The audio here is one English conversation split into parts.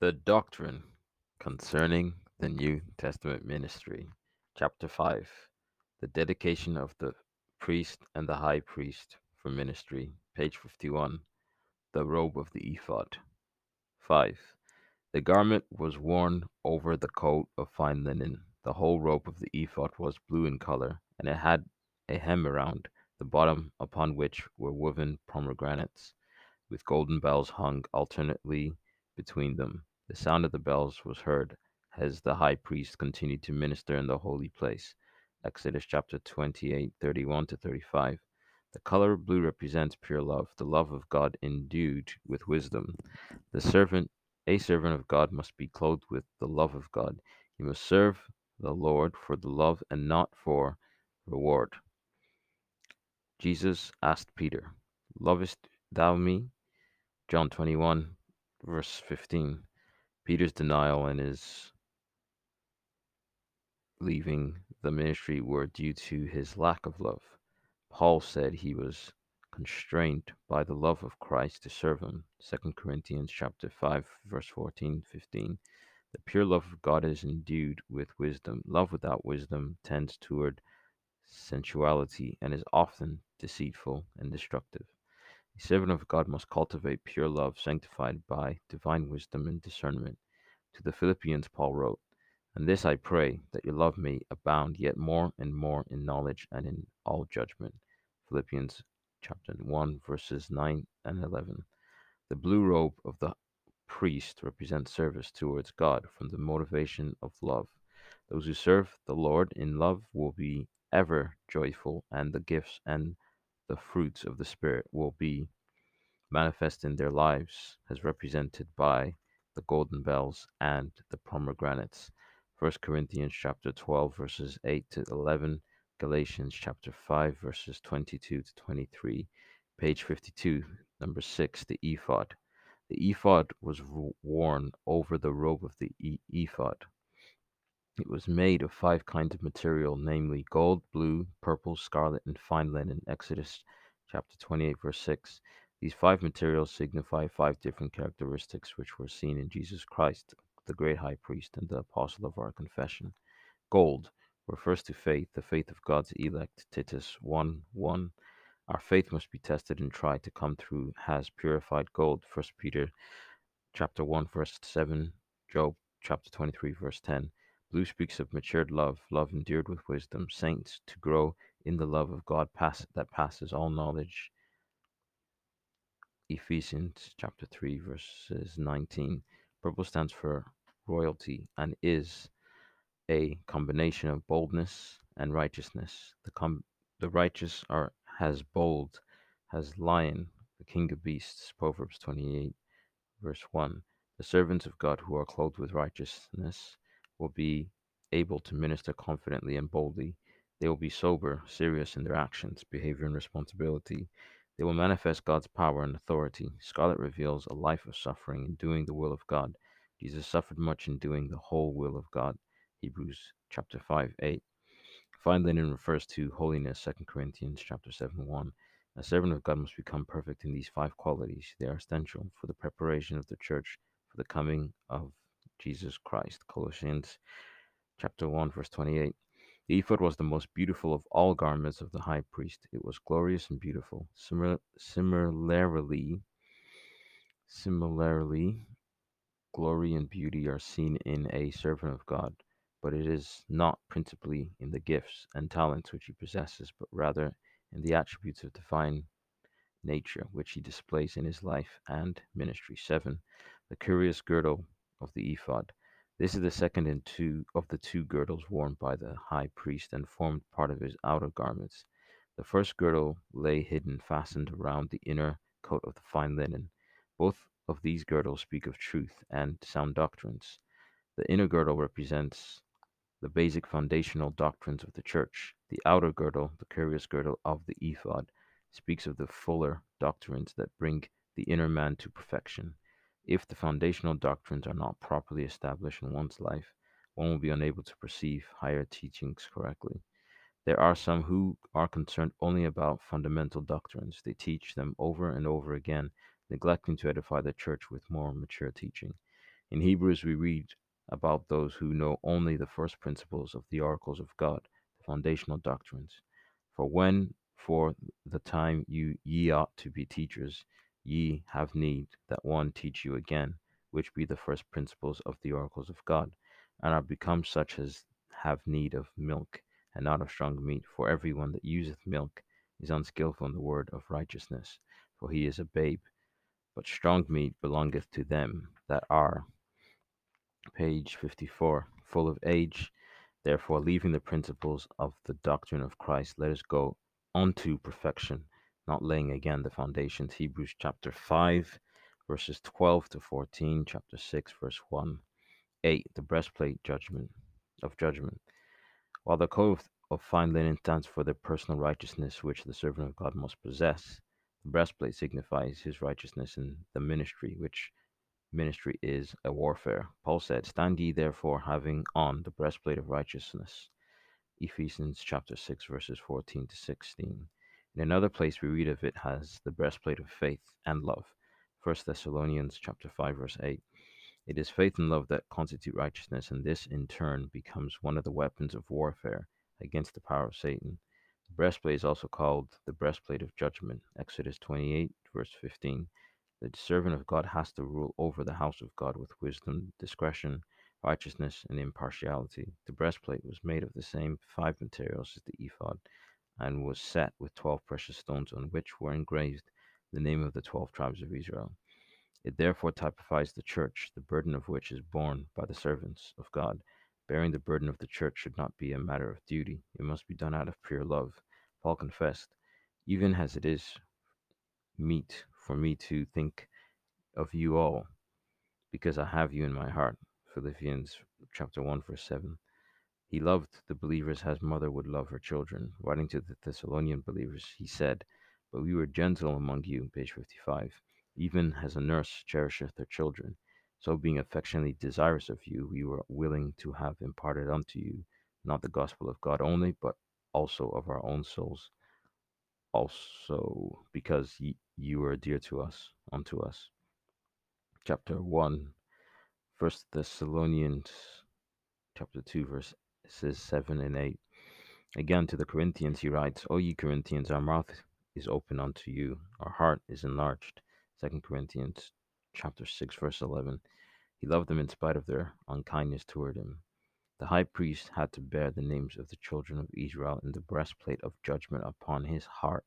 The Doctrine Concerning the New Testament Ministry, Chapter 5 The Dedication of the Priest and the High Priest for Ministry, page 51 The Robe of the Ephod. 5. The garment was worn over the coat of fine linen. The whole robe of the ephod was blue in color, and it had a hem around the bottom upon which were woven pomegranates, with golden bells hung alternately between them. The sound of the bells was heard as the high priest continued to minister in the holy place. Exodus chapter 28, 31 to 35. The color blue represents pure love, the love of God endued with wisdom. The servant, a servant of God, must be clothed with the love of God. He must serve the Lord for the love and not for reward. Jesus asked Peter, Lovest thou me? John 21, verse 15. Peter's denial and his leaving the ministry were due to his lack of love. Paul said he was constrained by the love of Christ to serve him. 2 Corinthians chapter 5 verse 14 15. The pure love of God is endued with wisdom. Love without wisdom tends toward sensuality and is often deceitful and destructive. A servant of God must cultivate pure love sanctified by divine wisdom and discernment. To the Philippians, Paul wrote, And this I pray, that your love may abound yet more and more in knowledge and in all judgment. Philippians chapter 1, verses 9 and 11. The blue robe of the priest represents service towards God from the motivation of love. Those who serve the Lord in love will be ever joyful, and the gifts and the fruits of the Spirit will be manifest in their lives, as represented by the golden bells and the pomegranates. 1 Corinthians chapter 12 verses 8 to 11, Galatians chapter 5 verses 22 to 23, page 52, number 6, the ephod. The ephod was worn over the robe of the ephod. It was made of five kinds of material, namely gold, blue, purple, scarlet, and fine linen. Exodus chapter 28, verse 6. These five materials signify five different characteristics which were seen in Jesus Christ, the great high priest and the apostle of our confession. Gold refers to faith, the faith of God's elect. Titus 1 1. Our faith must be tested and tried to come through has purified gold. First Peter chapter 1 verse 7, Job chapter 23 verse 10. Blue speaks of matured love, love endured with wisdom, saints to grow in the love of God pass, that passes all knowledge. Ephesians chapter 3, verses 19. Purple stands for royalty and is a combination of boldness and righteousness. The, com- the righteous are has bold, has lion, the king of beasts. Proverbs 28, verse 1. The servants of God who are clothed with righteousness will be able to minister confidently and boldly. They will be sober, serious in their actions, behavior, and responsibility. They will manifest God's power and authority. Scarlet reveals a life of suffering in doing the will of God. Jesus suffered much in doing the whole will of God. Hebrews chapter 5, 8. Fine linen refers to holiness, 2 Corinthians chapter 7, 1. A servant of God must become perfect in these five qualities. They are essential for the preparation of the church for the coming of Jesus Christ. Colossians chapter 1 verse 28. The ephod was the most beautiful of all garments of the high priest. It was glorious and beautiful. Similar, similarly, similarly, glory and beauty are seen in a servant of God, but it is not principally in the gifts and talents which he possesses, but rather in the attributes of divine nature which he displays in his life and ministry. 7. The curious girdle of the ephod. This is the second in two of the two girdles worn by the high priest and formed part of his outer garments. The first girdle lay hidden, fastened around the inner coat of the fine linen. Both of these girdles speak of truth and sound doctrines. The inner girdle represents the basic foundational doctrines of the church. The outer girdle, the curious girdle of the ephod, speaks of the fuller doctrines that bring the inner man to perfection. If the foundational doctrines are not properly established in one's life, one will be unable to perceive higher teachings correctly. There are some who are concerned only about fundamental doctrines. They teach them over and over again, neglecting to edify the church with more mature teaching. In Hebrews, we read about those who know only the first principles of the oracles of God, the foundational doctrines. For when for the time you ye ought to be teachers, ye have need that one teach you again, which be the first principles of the oracles of God, and are become such as have need of milk, and not of strong meat. For every one that useth milk is unskilful in the word of righteousness, for he is a babe. But strong meat belongeth to them that are page 54, full of age. Therefore, leaving the principles of the doctrine of Christ, let us go unto perfection, not laying again the foundations. Hebrews chapter 5, verses 12 to 14, chapter 6, verse 1. 8. The breastplate judgment of judgment. While the coat of fine linen stands for the personal righteousness which the servant of God must possess, the breastplate signifies his righteousness in the ministry which ministry is a warfare. Paul said, Stand ye therefore, having on the breastplate of righteousness. Ephesians chapter 6, verses 14 to 16. In another place we read of it as the breastplate of faith and love. 1 Thessalonians chapter 5, verse 8. It is faith and love that constitute righteousness, and this in turn becomes one of the weapons of warfare against the power of Satan. The breastplate is also called the breastplate of judgment. Exodus 28, verse 15. The servant of God has to rule over the house of God with wisdom, discretion, righteousness, and impartiality. The breastplate was made of the same five materials as the ephod and was set with twelve precious stones on which were engraved the name of the twelve tribes of Israel. It therefore typifies the church, the burden of which is borne by the servants of God. Bearing the burden of the church should not be a matter of duty, it must be done out of pure love. Paul confessed, Even as it is meet for me to think of you all, because I have you in my heart. Philippians chapter 1, verse 7. He loved the believers as mother would love her children. Writing to the Thessalonian believers, he said, But we were gentle among you, page 55, even as a nurse cherisheth her children. So, being affectionately desirous of you, we were willing to have imparted unto you not the gospel of God only, but also of our own souls, also because ye, you were dear to us, unto us. Chapter 1, First Thessalonians chapter 2, verses 7 and 8. Again to the Corinthians he writes, O ye Corinthians, our mouth is open unto you, our heart is enlarged. Second Corinthians chapter 6, verse 11. He loved them in spite of their unkindness toward him. The high priest had to bear the names of the children of Israel in the breastplate of judgment upon his heart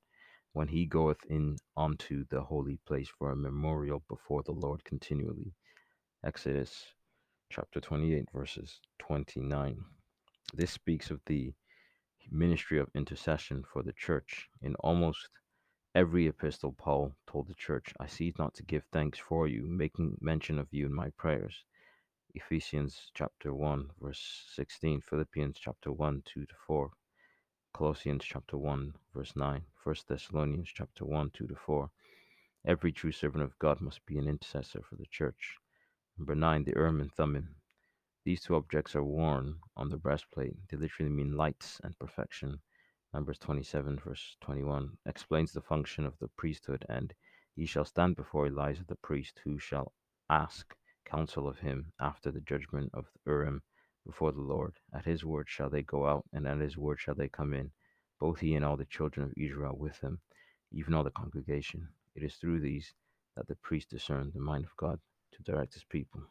when he goeth in unto the holy place for a memorial before the Lord continually. Exodus chapter 28, verses 29. This speaks of the ministry of intercession for the church. In almost every epistle, Paul told the church, I cease not to give thanks for you, making mention of you in my prayers. Ephesians chapter 1, verse 16, Philippians chapter 1, 2 to 4, Colossians chapter 1, verse 9, 1 Thessalonians chapter 1, 2 to 4. Every true servant of God must be an intercessor for the church. Number 9, the Urim and Thummim. These two objects are worn on the breastplate. They literally mean lights and perfection. Numbers 27, verse 21 explains the function of the priesthood, and ye shall stand before Eleazar the priest, who shall ask counsel of him after the judgment of Urim before the Lord. At his word shall they go out, and at his word shall they come in, both he and all the children of Israel with him, even all the congregation. It is through these that the priest discerned the mind of God to direct his people.